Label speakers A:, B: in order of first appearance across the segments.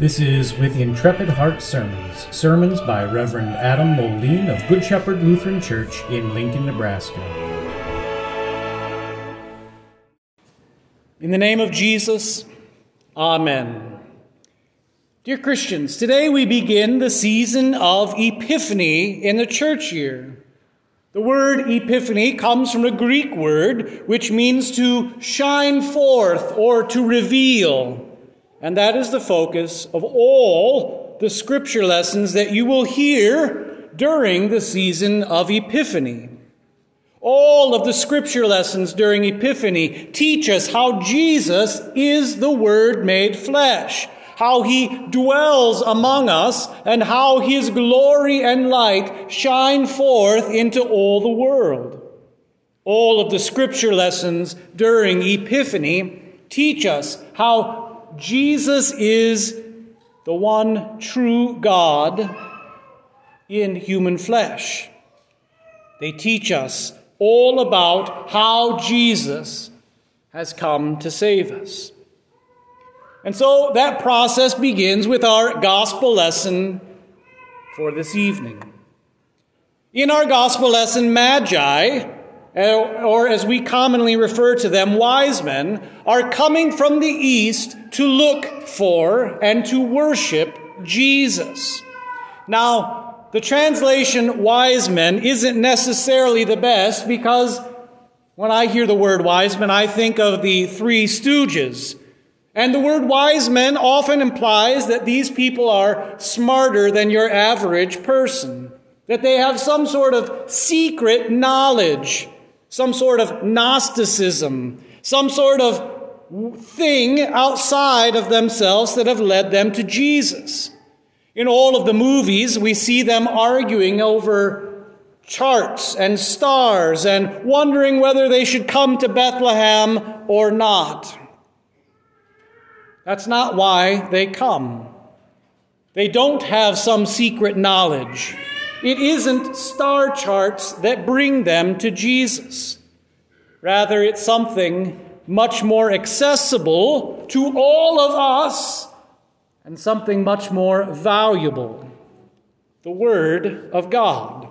A: This is With Intrepid Heart Sermons, sermons by Reverend Adam Moline of Good Shepherd Lutheran Church in Lincoln, Nebraska.
B: In the name of Jesus, Amen. Dear Christians, today we begin the season of Epiphany in the church year. The word epiphany comes from a Greek word which means to shine forth or to reveal. And that is the focus of all the scripture lessons that you will hear during the season of Epiphany. All of the scripture lessons during Epiphany teach us how Jesus is the Word made flesh, how He dwells among us, and how His glory and light shine forth into all the world. All of the scripture lessons during Epiphany teach us how Jesus is the one true God in human flesh. They teach us all about how Jesus has come to save us. And so that process begins with our gospel lesson for this evening. In our gospel lesson, Magi, Eh, or as we commonly refer to them, wise men, are coming from the east to look for and to worship Jesus. Now, the translation wise men isn't necessarily the best because when I hear the word wise men, I think of the three stooges. And the word wise men often implies that these people are smarter than your average person, that they have some sort of secret knowledge some sort of Gnosticism, some sort of thing outside of themselves that have led them to Jesus. In all of the movies, we see them arguing over charts and stars and wondering whether they should come to Bethlehem or not. That's not why they come. They don't have some secret knowledge. It isn't star charts that bring them to Jesus. Rather, it's something much more accessible to all of us and something much more valuable the Word of God.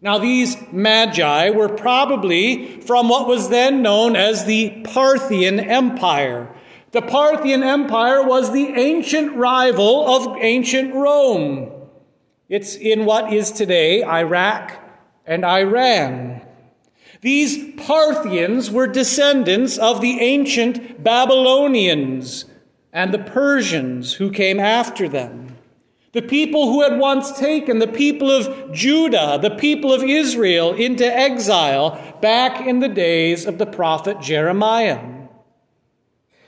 B: Now, these magi were probably from what was then known as the Parthian Empire. The Parthian Empire was the ancient rival of ancient Rome. It's in what is today Iraq and Iran. These Parthians were descendants of the ancient Babylonians and the Persians who came after them. The people who had once taken the people of Judah, the people of Israel, into exile back in the days of the prophet Jeremiah.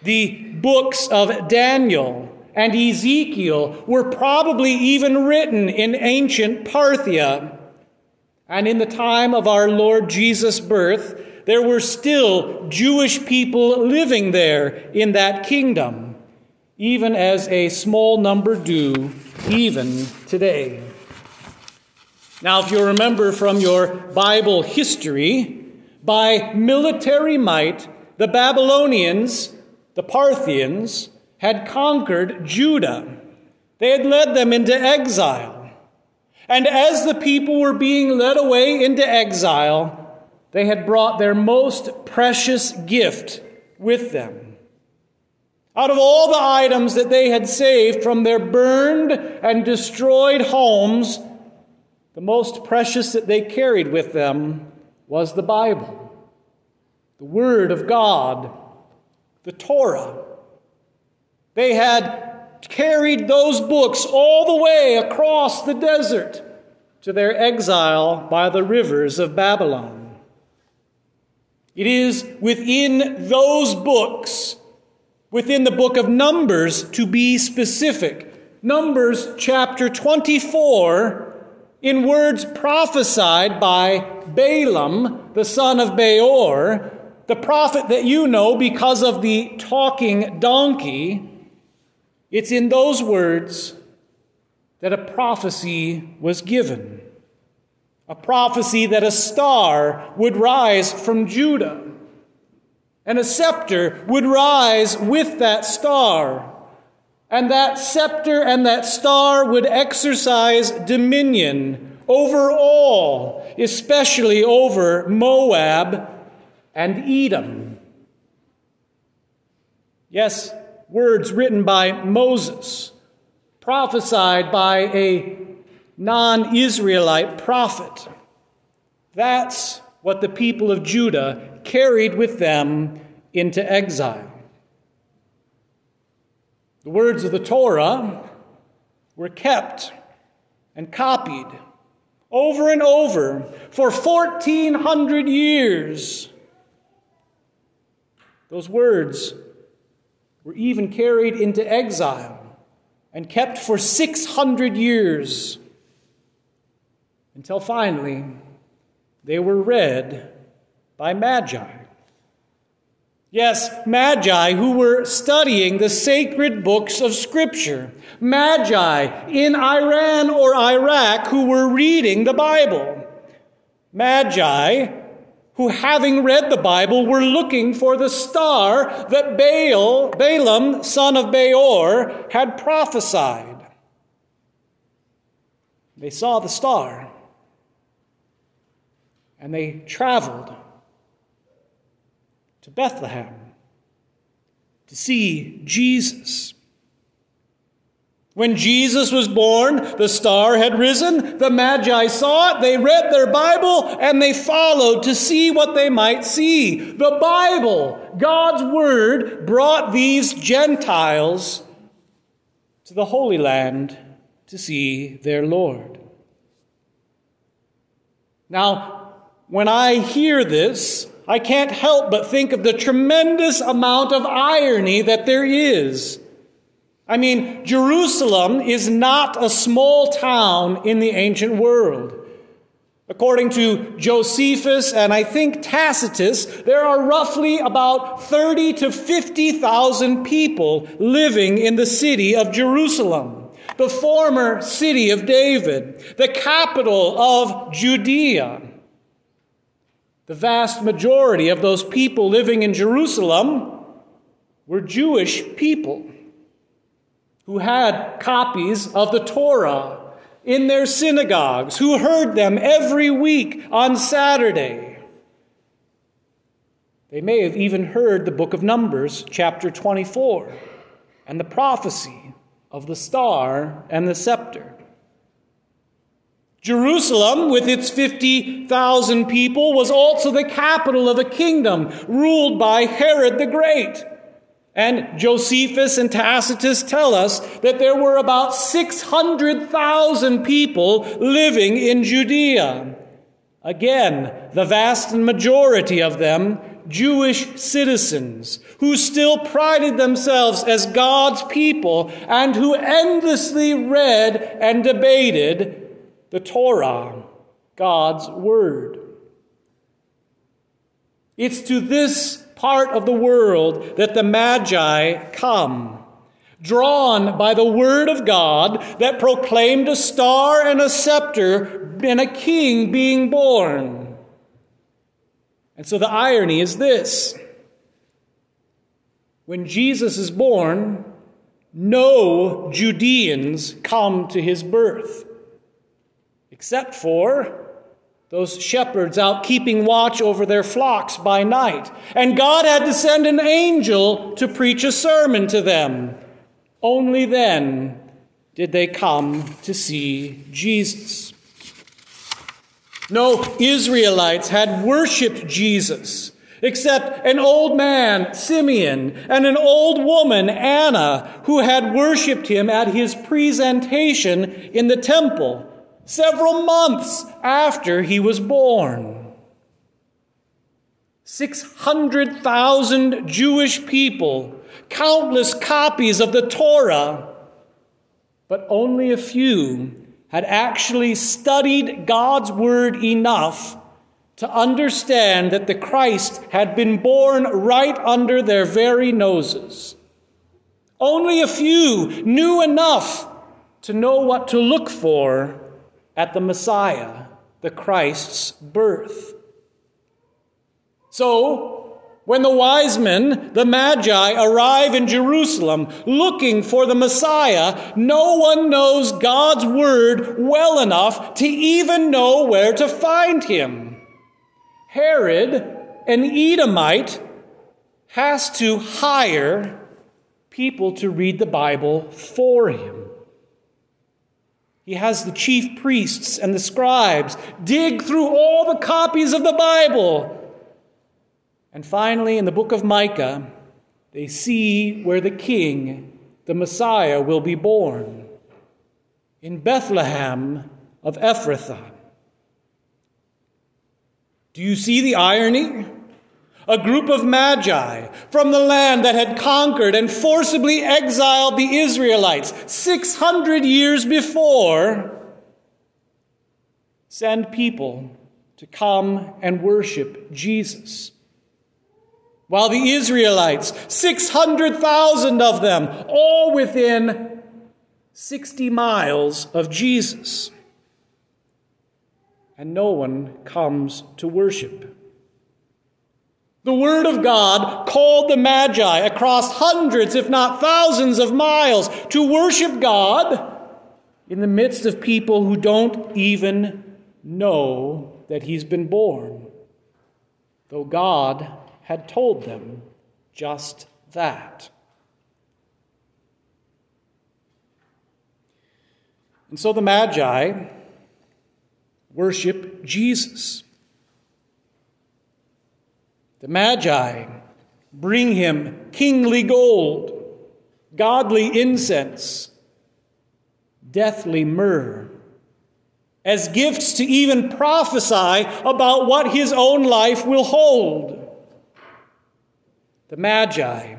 B: The books of Daniel and Ezekiel were probably even written in ancient Parthia. And in the time of our Lord Jesus' birth, there were still Jewish people living there in that kingdom, even as a small number do even today. Now, if you remember from your Bible history, by military might, the Babylonians, the Parthians, had conquered Judah. They had led them into exile. And as the people were being led away into exile, they had brought their most precious gift with them. Out of all the items that they had saved from their burned and destroyed homes, the most precious that they carried with them was the Bible, the Word of God, the Torah. They had carried those books all the way across the desert to their exile by the rivers of Babylon. It is within those books, within the book of Numbers to be specific, Numbers chapter 24, in words prophesied by Balaam, the son of Beor, the prophet that you know because of the talking donkey, it's in those words that a prophecy was given. A prophecy that a star would rise from Judah, and a scepter would rise with that star, and that scepter and that star would exercise dominion over all, especially over Moab and Edom. Yes, words written by Moses, prophesied by a non Israelite prophet. That's what the people of Judah carried with them into exile. The words of the Torah were kept and copied over and over for 1400 years. Those words were even carried into exile and kept for 600 years until finally they were read by Magi. Yes, Magi who were studying the sacred books of Scripture. Magi in Iran or Iraq who were reading the Bible. Magi who, having read the Bible, were looking for the star that Baal, Balaam, son of Beor, had prophesied. They saw the star and they traveled to Bethlehem to see Jesus. When Jesus was born, the star had risen, the Magi saw it, they read their Bible, and they followed to see what they might see. The Bible, God's Word, brought these Gentiles to the Holy Land to see their Lord. Now, when I hear this, I can't help but think of the tremendous amount of irony that there is. I mean, Jerusalem is not a small town in the ancient world. According to Josephus and I think Tacitus, there are roughly about 30 to 50,000 people living in the city of Jerusalem, the former city of David, the capital of Judea. The vast majority of those people living in Jerusalem were Jewish people who had copies of the Torah in their synagogues, who heard them every week on Saturday. They may have even heard the book of Numbers, chapter 24, and the prophecy of the star and the scepter. Jerusalem, with its 50,000 people, was also the capital of a kingdom ruled by Herod the Great. And Josephus and Tacitus tell us that there were about 600,000 people living in Judea. Again, the vast majority of them Jewish citizens who still prided themselves as God's people and who endlessly read and debated the Torah, God's Word. It's to this part of the world that the Magi come, drawn by the Word of God that proclaimed a star and a scepter and a king being born. And so the irony is this when Jesus is born, no Judeans come to his birth except for those shepherds out keeping watch over their flocks by night. And God had to send an angel to preach a sermon to them. Only then did they come to see Jesus. No Israelites had worshiped Jesus except an old man, Simeon, and an old woman, Anna, who had worshiped him at his presentation in the temple several months after he was born. 600,000 Jewish people, countless copies of the Torah, but only a few had actually studied God's Word enough to understand that the Christ had been born right under their very noses. Only a few knew enough to know what to look for at the Messiah, the Christ's birth. So, When the wise men, the Magi, arrive in Jerusalem looking for the Messiah, no one knows God's word well enough to even know where to find him. Herod, an Edomite, has to hire people to read the Bible for him. He has the chief priests and the scribes dig through all the copies of the Bible and finally, in the book of Micah, they see where the king, the Messiah, will be born in Bethlehem of Ephrathah. Do you see the irony? A group of magi from the land that had conquered and forcibly exiled the Israelites 600 years before send people to come and worship Jesus. While the Israelites, 600,000 of them, all within 60 miles of Jesus. And no one comes to worship. The Word of God called the Magi across hundreds, if not thousands, of miles to worship God in the midst of people who don't even know that He's been born. Though God had told them just that. And so the Magi worship Jesus. The Magi bring him kingly gold, godly incense, deathly myrrh, as gifts to even prophesy about what his own life will hold the Magi,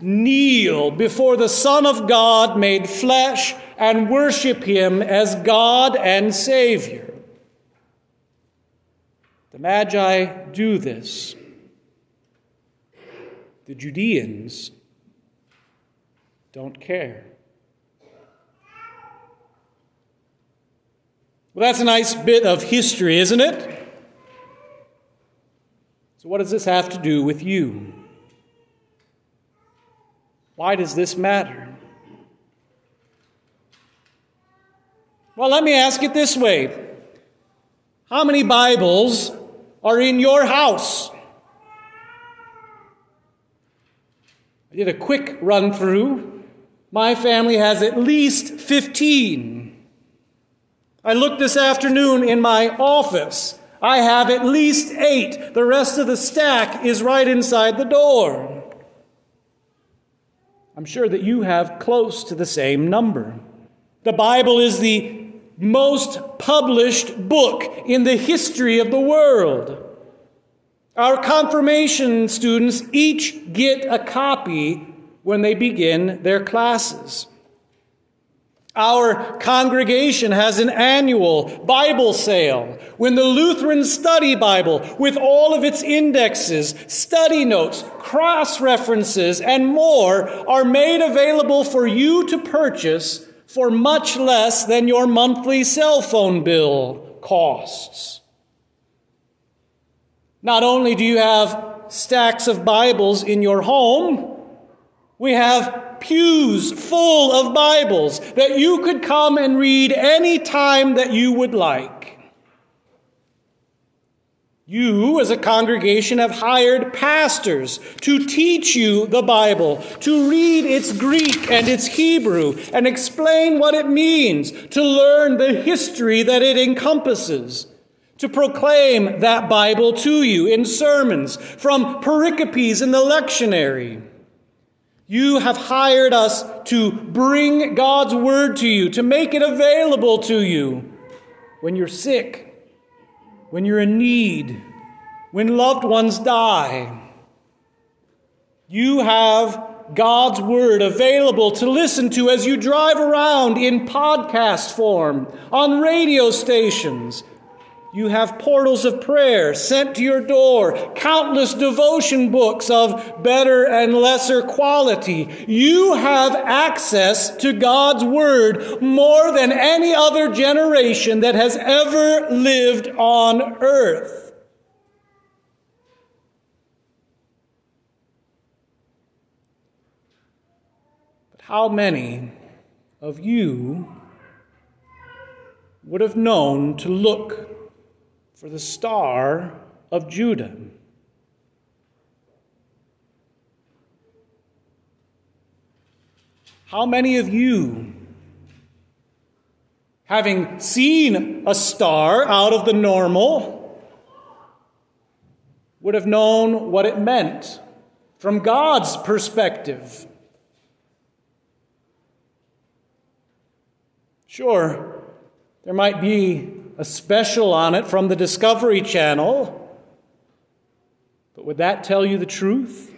B: kneel before the Son of God made flesh and worship him as God and Savior. The Magi do this. The Judeans don't care. Well, that's a nice bit of history, isn't it? So, what does this have to do with you? Why does this matter? Well, let me ask it this way How many Bibles are in your house? I did a quick run through. My family has at least 15. I looked this afternoon in my office. I have at least eight. The rest of the stack is right inside the door. I'm sure that you have close to the same number. The Bible is the most published book in the history of the world. Our confirmation students each get a copy when they begin their classes. Our congregation has an annual Bible sale when the Lutheran Study Bible, with all of its indexes, study notes, cross references, and more, are made available for you to purchase for much less than your monthly cell phone bill costs. Not only do you have stacks of Bibles in your home, we have pews full of Bibles that you could come and read any time that you would like. You, as a congregation, have hired pastors to teach you the Bible, to read its Greek and its Hebrew, and explain what it means, to learn the history that it encompasses, to proclaim that Bible to you in sermons, from pericopes in the lectionary. You have hired us to bring God's word to you, to make it available to you when you're sick, when you're in need, when loved ones die. You have God's Word available to listen to as you drive around in podcast form, on radio stations, you have portals of prayer sent to your door, countless devotion books of better and lesser quality. You have access to God's Word more than any other generation that has ever lived on earth. But how many of you would have known to look for the star of Judah? How many of you, having seen a star out of the normal, would have known what it meant from God's perspective? Sure, there might be a special on it from the Discovery Channel, but would that tell you the truth?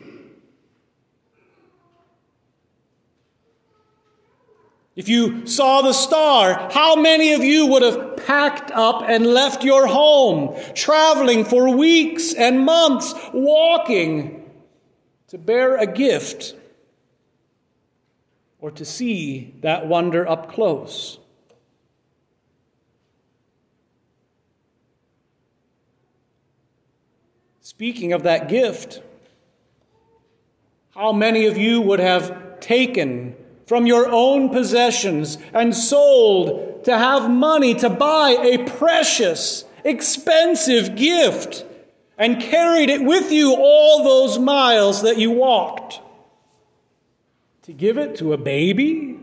B: If you saw the star, how many of you would have packed up and left your home, traveling for weeks and months, walking to bear a gift or to see that wonder up close? Speaking of that gift, how many of you would have taken from your own possessions and sold to have money to buy a precious, expensive gift and carried it with you all those miles that you walked. To give it to a baby?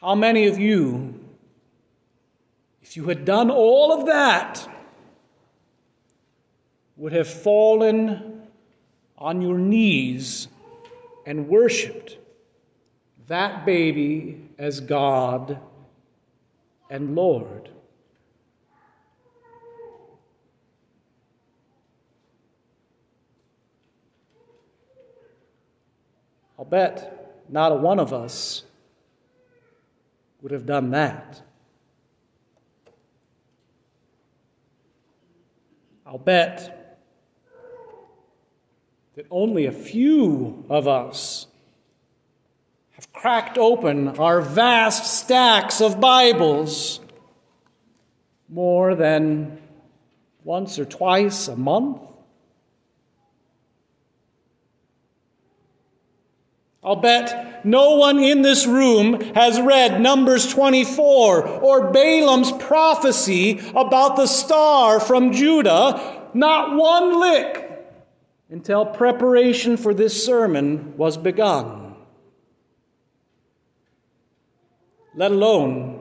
B: How many of you, if you had done all of that, would have fallen on your knees and worshiped that baby as God and Lord. I'll bet not a one of us would have done that. I'll bet that only a few of us have cracked open our vast stacks of Bibles more than once or twice a month. I'll bet no one in this room has read Numbers 24 or Balaam's prophecy about the star from Judah, not one lick until preparation for this sermon was begun, let alone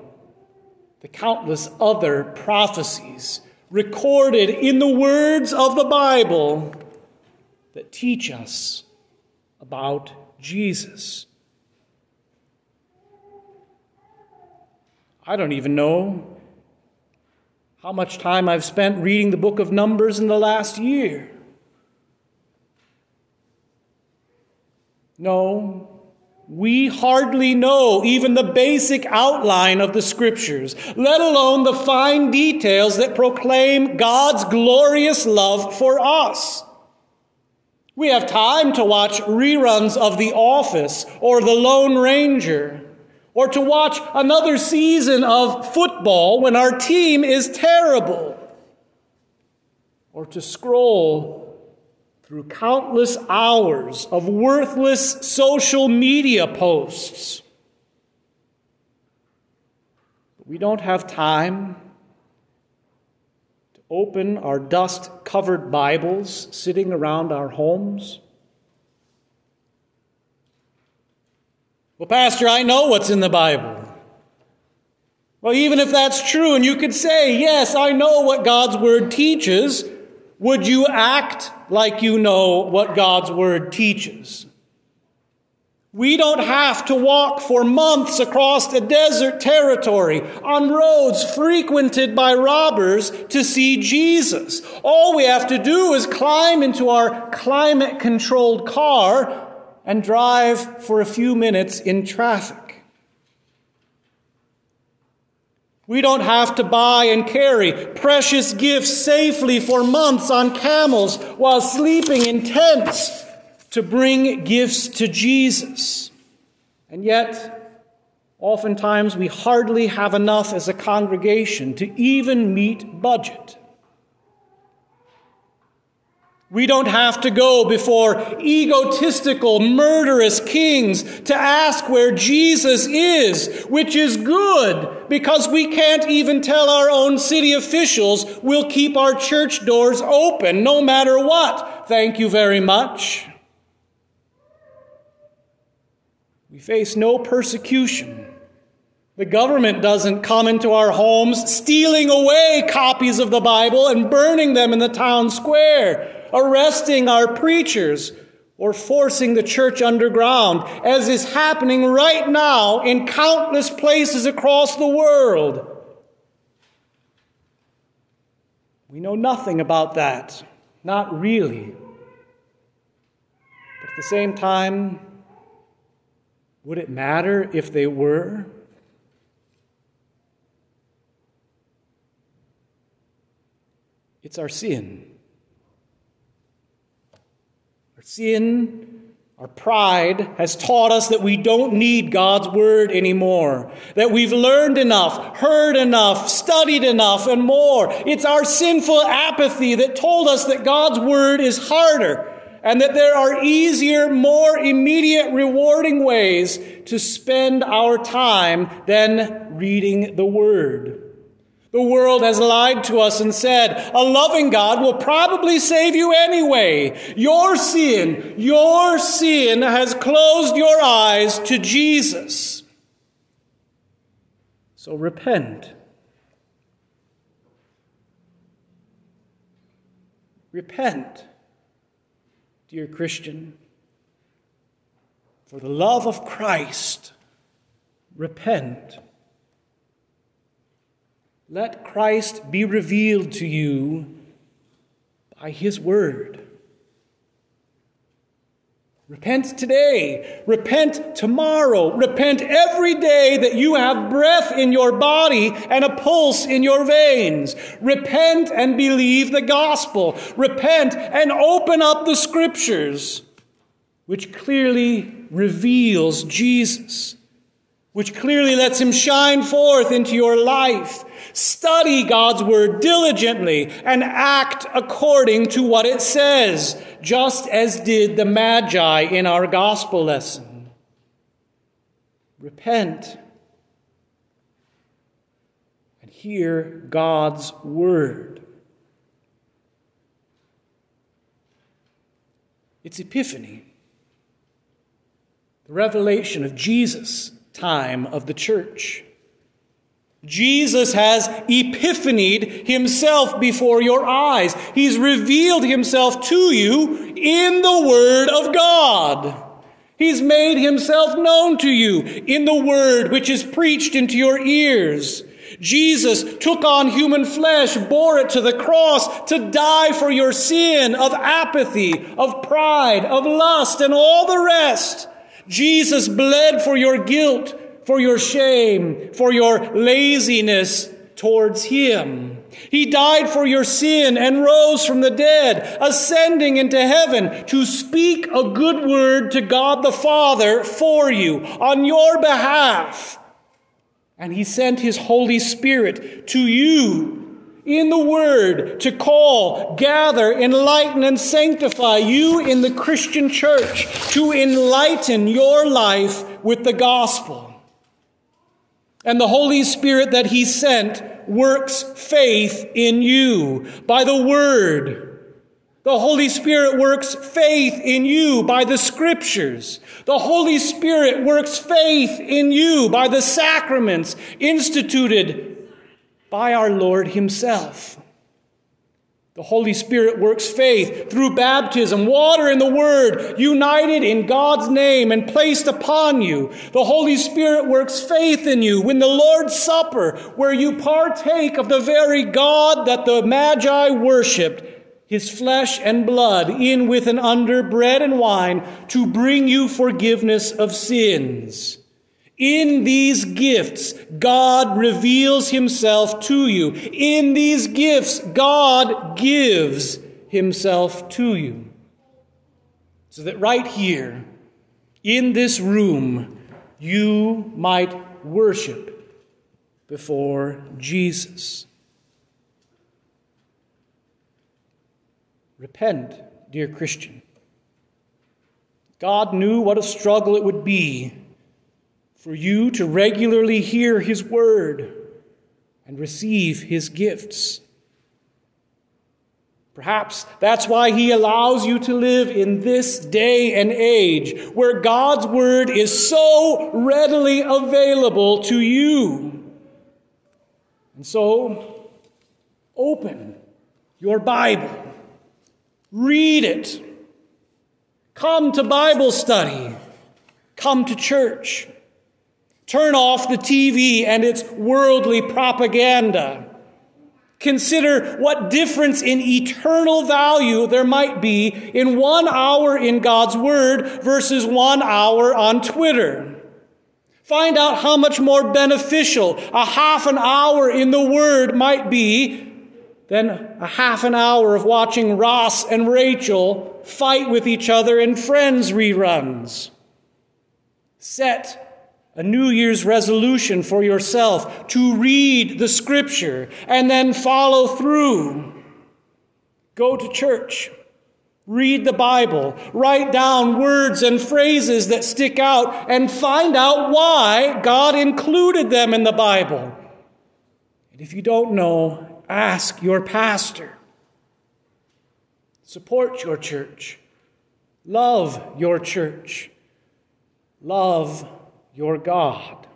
B: the countless other prophecies recorded in the words of the Bible that teach us about Jesus. I don't even know how much time I've spent reading the book of Numbers in the last year. No, we hardly know even the basic outline of the scriptures, let alone the fine details that proclaim God's glorious love for us. We have time to watch reruns of The Office or The Lone Ranger, or to watch another season of football when our team is terrible, or to scroll through countless hours of worthless social media posts. But we don't have time open our dust covered Bibles sitting around our homes. Well, Pastor, I know what's in the Bible. Well, even if that's true, and you could say, yes, I know what God's Word teaches, would you act like you know what God's Word teaches? We don't have to walk for months across a desert territory on roads frequented by robbers to see Jesus. All we have to do is climb into our climate controlled car and drive for a few minutes in traffic. We don't have to buy and carry precious gifts safely for months on camels while sleeping in tents to bring gifts to Jesus. And yet, oftentimes we hardly have enough as a congregation to even meet budget. We don't have to go before egotistical, murderous kings to ask where Jesus is, which is good because we can't even tell our own city officials we'll keep our church doors open no matter what. Thank you very much. We face no persecution. The government doesn't come into our homes stealing away copies of the Bible and burning them in the town square arresting our preachers, or forcing the church underground, as is happening right now in countless places across the world. We know nothing about that, not really. But at the same time, would it matter if they were? It's our sin. Our sin, our pride, has taught us that we don't need God's word anymore, that we've learned enough, heard enough, studied enough, and more. It's our sinful apathy that told us that God's word is harder and that there are easier, more immediate, rewarding ways to spend our time than reading the word. The world has lied to us and said, a loving God will probably save you anyway. Your sin, your sin has closed your eyes to Jesus. So repent. Repent, dear Christian. For the love of Christ, repent. Let Christ be revealed to you by His Word. Repent today. Repent tomorrow. Repent every day that you have breath in your body and a pulse in your veins. Repent and believe the gospel. Repent and open up the scriptures, which clearly reveals Jesus, which clearly lets him shine forth into your life Study God's word diligently and act according to what it says, just as did the Magi in our gospel lesson. Repent and hear God's word. It's Epiphany, the revelation of Jesus' time of the church. Jesus has epiphanied himself before your eyes. He's revealed himself to you in the Word of God. He's made himself known to you in the Word which is preached into your ears. Jesus took on human flesh, bore it to the cross to die for your sin of apathy, of pride, of lust, and all the rest. Jesus bled for your guilt for your shame, for your laziness towards Him. He died for your sin and rose from the dead, ascending into heaven to speak a good word to God the Father for you on your behalf. And He sent His Holy Spirit to you in the Word to call, gather, enlighten, and sanctify you in the Christian church to enlighten your life with the gospel. And the Holy Spirit that He sent works faith in you by the Word. The Holy Spirit works faith in you by the Scriptures. The Holy Spirit works faith in you by the sacraments instituted by our Lord Himself. The Holy Spirit works faith through baptism, water and the Word, united in God's name and placed upon you. The Holy Spirit works faith in you when the Lord's Supper, where you partake of the very God that the Magi worshiped, his flesh and blood, in with and under bread and wine, to bring you forgiveness of sins. In these gifts, God reveals himself to you. In these gifts, God gives himself to you. So that right here, in this room, you might worship before Jesus. Repent, dear Christian. God knew what a struggle it would be for you to regularly hear His word and receive His gifts. Perhaps that's why He allows you to live in this day and age where God's word is so readily available to you. And so, open your Bible, read it, come to Bible study, come to church. Turn off the TV and its worldly propaganda. Consider what difference in eternal value there might be in one hour in God's Word versus one hour on Twitter. Find out how much more beneficial a half an hour in the Word might be than a half an hour of watching Ross and Rachel fight with each other in Friends reruns. Set a New Year's resolution for yourself to read the Scripture and then follow through. Go to church. Read the Bible. Write down words and phrases that stick out and find out why God included them in the Bible. And if you don't know, ask your pastor. Support your church. Love your church. Love your God.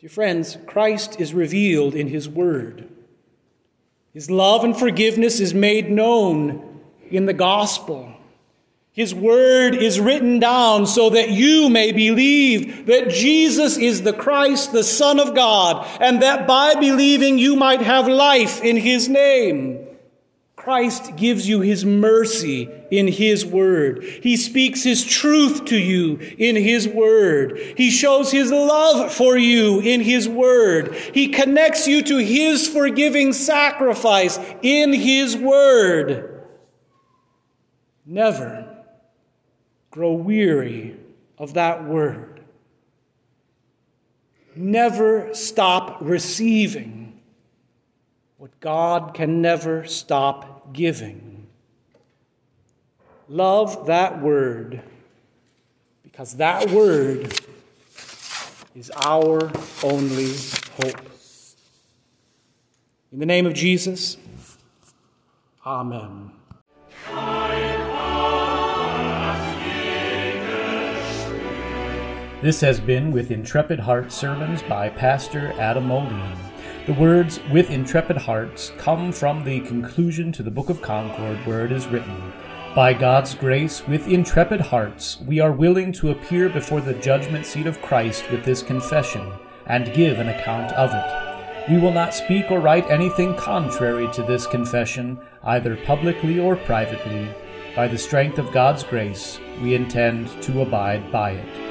B: Dear friends, Christ is revealed in His Word. His love and forgiveness is made known in the gospel. His word is written down so that you may believe that Jesus is the Christ, the Son of God, and that by believing you might have life in His name. Christ gives you his mercy in his word. He speaks his truth to you in his word. He shows his love for you in his word. He connects you to his forgiving sacrifice in his word. Never grow weary of that word. Never stop receiving what God can never stop giving. Love that word because that word is our only hope. In the name of Jesus, Amen.
A: This has been with Intrepid Heart Sermons by Pastor Adam Moline. The words, with intrepid hearts, come from the conclusion to the Book of Concord, where it is written, By God's grace, with intrepid hearts, we are willing to appear before the judgment seat of Christ with this confession, and give an account of it. We will not speak or write anything contrary to this confession, either publicly or privately. By the strength of God's grace, we intend to abide by it.